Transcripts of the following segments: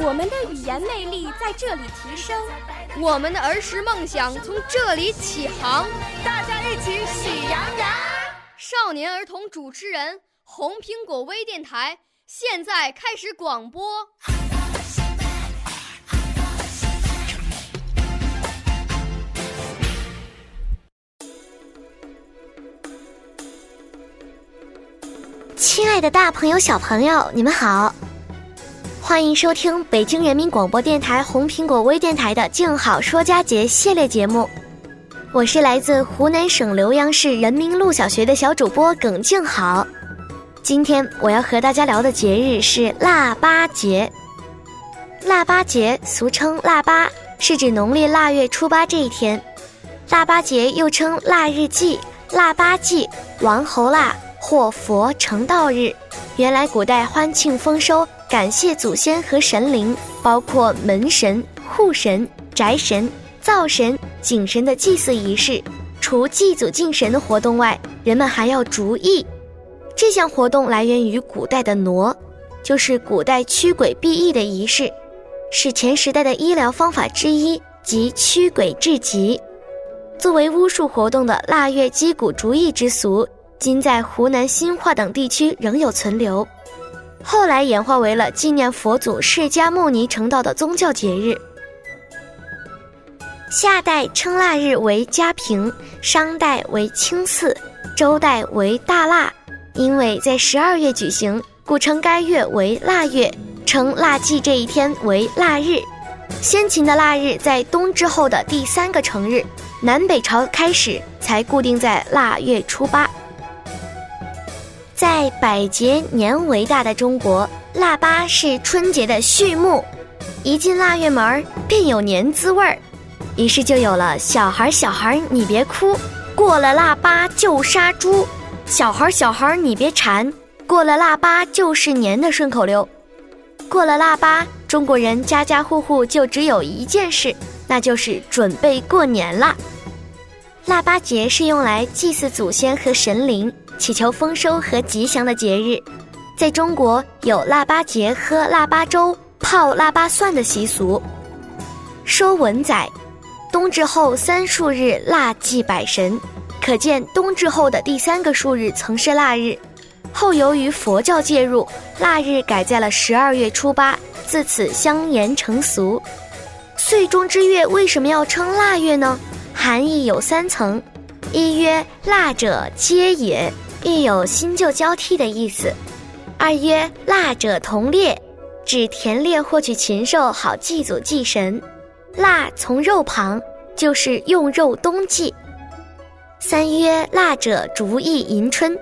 我们的语言魅力在这里提升，我们的儿时梦想从这里起航。大家一起喜羊羊。少年儿童主持人，红苹果微电台现在开始广播。亲爱的，大朋友、小朋友，你们好，欢迎收听北京人民广播电台红苹果微电台的“静好说佳节”系列节目。我是来自湖南省浏阳市人民路小学的小主播耿静好。今天我要和大家聊的节日是腊八节。腊八节俗称腊八，是指农历腊月初八这一天。腊八节又称腊日祭、腊八祭、王侯腊。或佛成道日，原来古代欢庆丰收、感谢祖先和神灵，包括门神、户神、宅神、灶神、井神的祭祀仪式。除祭祖敬神的活动外，人们还要逐疫。这项活动来源于古代的傩，就是古代驱鬼避疫的仪式，是前时代的医疗方法之一，即驱鬼治疾。作为巫术活动的腊月击鼓逐疫之俗。今在湖南新化等地区仍有存留，后来演化为了纪念佛祖释迦牟尼成道的宗教节日。夏代称腊日为嘉平，商代为清祀，周代为大腊，因为在十二月举行，故称该月为腊月，称腊祭这一天为腊日。先秦的腊日在冬至后的第三个成日，南北朝开始才固定在腊月初八。在百节年为大的中国，腊八是春节的序幕，一进腊月门儿便有年滋味儿，于是就有了“小孩儿小孩儿你别哭，过了腊八就杀猪；小孩儿小孩儿你别馋，过了腊八就是年”的顺口溜。过了腊八，中国人家家户户就只有一件事，那就是准备过年啦。腊八节是用来祭祀祖先和神灵。祈求丰收和吉祥的节日，在中国有腊八节喝腊八粥、泡腊八蒜的习俗。《说文》载，冬至后三数日腊祭百神，可见冬至后的第三个数日曾是腊日。后由于佛教介入，腊日改在了十二月初八，自此相沿成俗。岁中之月为什么要称腊月呢？含义有三层：一曰腊者皆也。亦有新旧交替的意思。二曰腊者同猎，指田猎获取禽兽，好祭祖祭神。腊从肉旁，就是用肉冬祭。三曰腊者逐意迎春。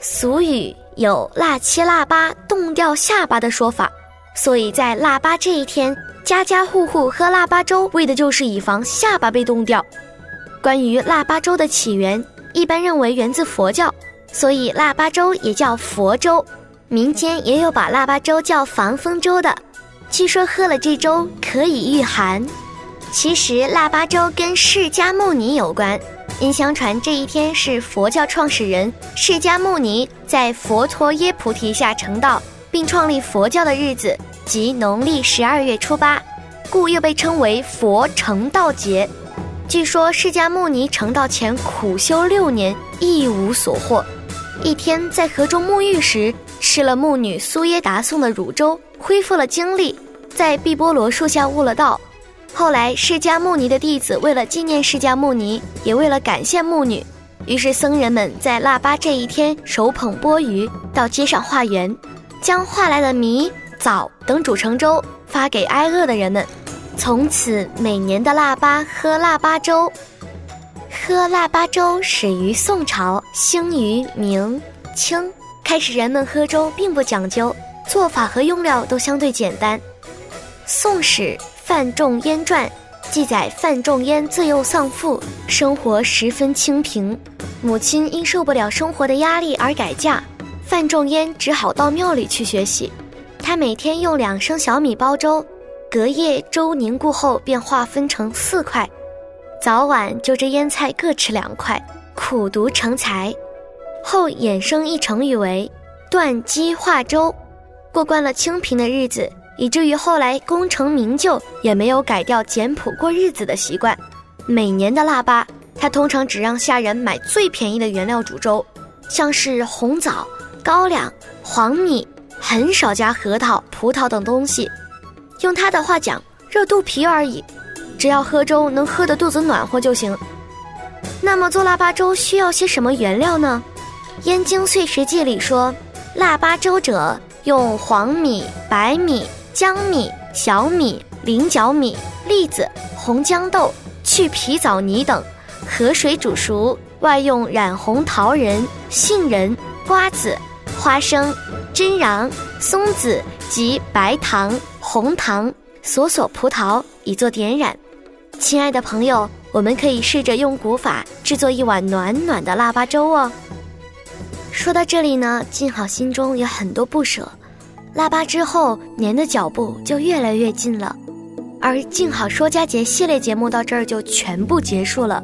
俗语有腊七腊八冻掉下巴的说法，所以在腊八这一天，家家户户喝腊八粥，为的就是以防下巴被冻掉。关于腊八粥的起源。一般认为源自佛教，所以腊八粥也叫佛粥。民间也有把腊八粥叫防风粥的，据说喝了这粥可以御寒。其实腊八粥跟释迦牟尼有关，因相传这一天是佛教创始人释迦牟尼在佛陀耶菩提下成道并创立佛教的日子，即农历十二月初八，故又被称为佛成道节。据说释迦牟尼成道前苦修六年，一无所获。一天在河中沐浴时，吃了牧女苏耶达送的乳粥，恢复了精力，在碧波罗树下悟了道。后来释迦牟尼的弟子为了纪念释迦牟尼，也为了感谢牧女，于是僧人们在腊八这一天手捧钵盂到街上化缘，将化来的米、枣等煮成粥，发给挨饿的人们。从此，每年的腊八喝腊八粥。喝腊八粥始于宋朝，兴于明清。开始人们喝粥并不讲究，做法和用料都相对简单。《宋史·范仲淹传》记载，范仲淹自幼丧父，生活十分清贫。母亲因受不了生活的压力而改嫁，范仲淹只好到庙里去学习。他每天用两升小米煲粥，隔夜粥凝固后便划分成四块，早晚就着腌菜各吃两块，苦读成才。后衍生一成语为“断机化粥”，过惯了清贫的日子，以至于后来功成名就也没有改掉简朴过日子的习惯。每年的腊八，他通常只让下人买最便宜的原料煮粥，像是红枣、高粱、黄米，很少加核桃、葡萄等东西。用他的话讲，热肚皮而已，只要喝粥能喝得肚子暖和就行。那么做腊八粥需要些什么原料呢？《燕京岁时记》里说，腊八粥者，用黄米、白米、江米、小米、菱角米、栗子、红豇豆、去皮枣泥等，和水煮熟，外用染红桃仁、杏仁、瓜子、花生、榛瓤、松子及白糖、红糖、索索葡萄以作点染。亲爱的朋友，我们可以试着用古法制作一碗暖暖的腊八粥哦。说到这里呢，静好心中有很多不舍。腊八之后，年的脚步就越来越近了，而静好说佳节系列节目到这儿就全部结束了。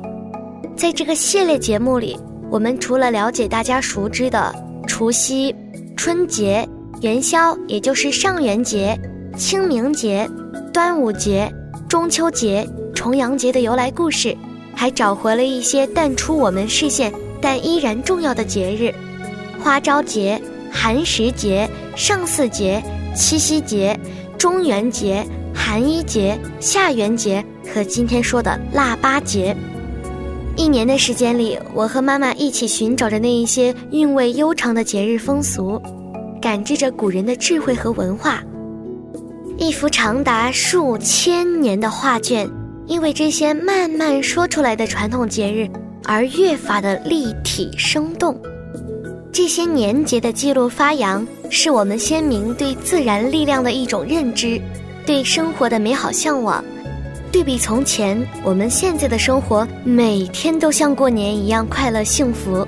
在这个系列节目里，我们除了了解大家熟知的除夕、春节、元宵，也就是上元节、清明节、端午节、中秋节、重阳节的由来故事，还找回了一些淡出我们视线但依然重要的节日。花朝节、寒食节、上巳节、七夕节、中元节、寒衣节、下元节和今天说的腊八节。一年的时间里，我和妈妈一起寻找着那一些韵味悠长的节日风俗，感知着古人的智慧和文化。一幅长达数千年的画卷，因为这些慢慢说出来的传统节日而越发的立体生动。这些年节的记录发扬，是我们先民对自然力量的一种认知，对生活的美好向往。对比从前，我们现在的生活每天都像过年一样快乐幸福，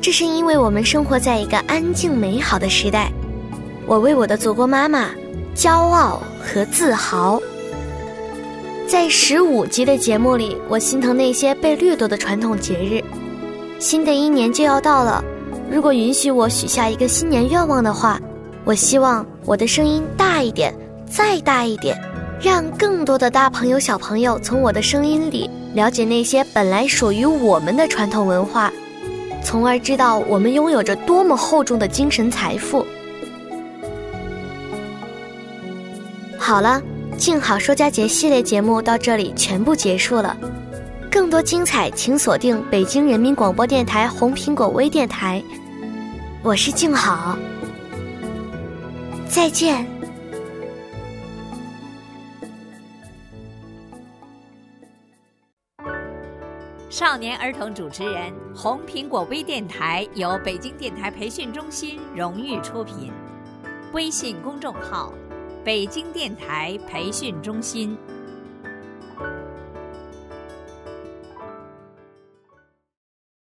这是因为我们生活在一个安静美好的时代。我为我的祖国妈妈骄傲和自豪。在十五集的节目里，我心疼那些被掠夺的传统节日。新的一年就要到了。如果允许我许下一个新年愿望的话，我希望我的声音大一点，再大一点，让更多的大朋友、小朋友从我的声音里了解那些本来属于我们的传统文化，从而知道我们拥有着多么厚重的精神财富。好了，静好说佳节系列节目到这里全部结束了。更多精彩，请锁定北京人民广播电台红苹果微电台。我是静好，再见。少年儿童主持人，红苹果微电台由北京电台培训中心荣誉出品，微信公众号：北京电台培训中心。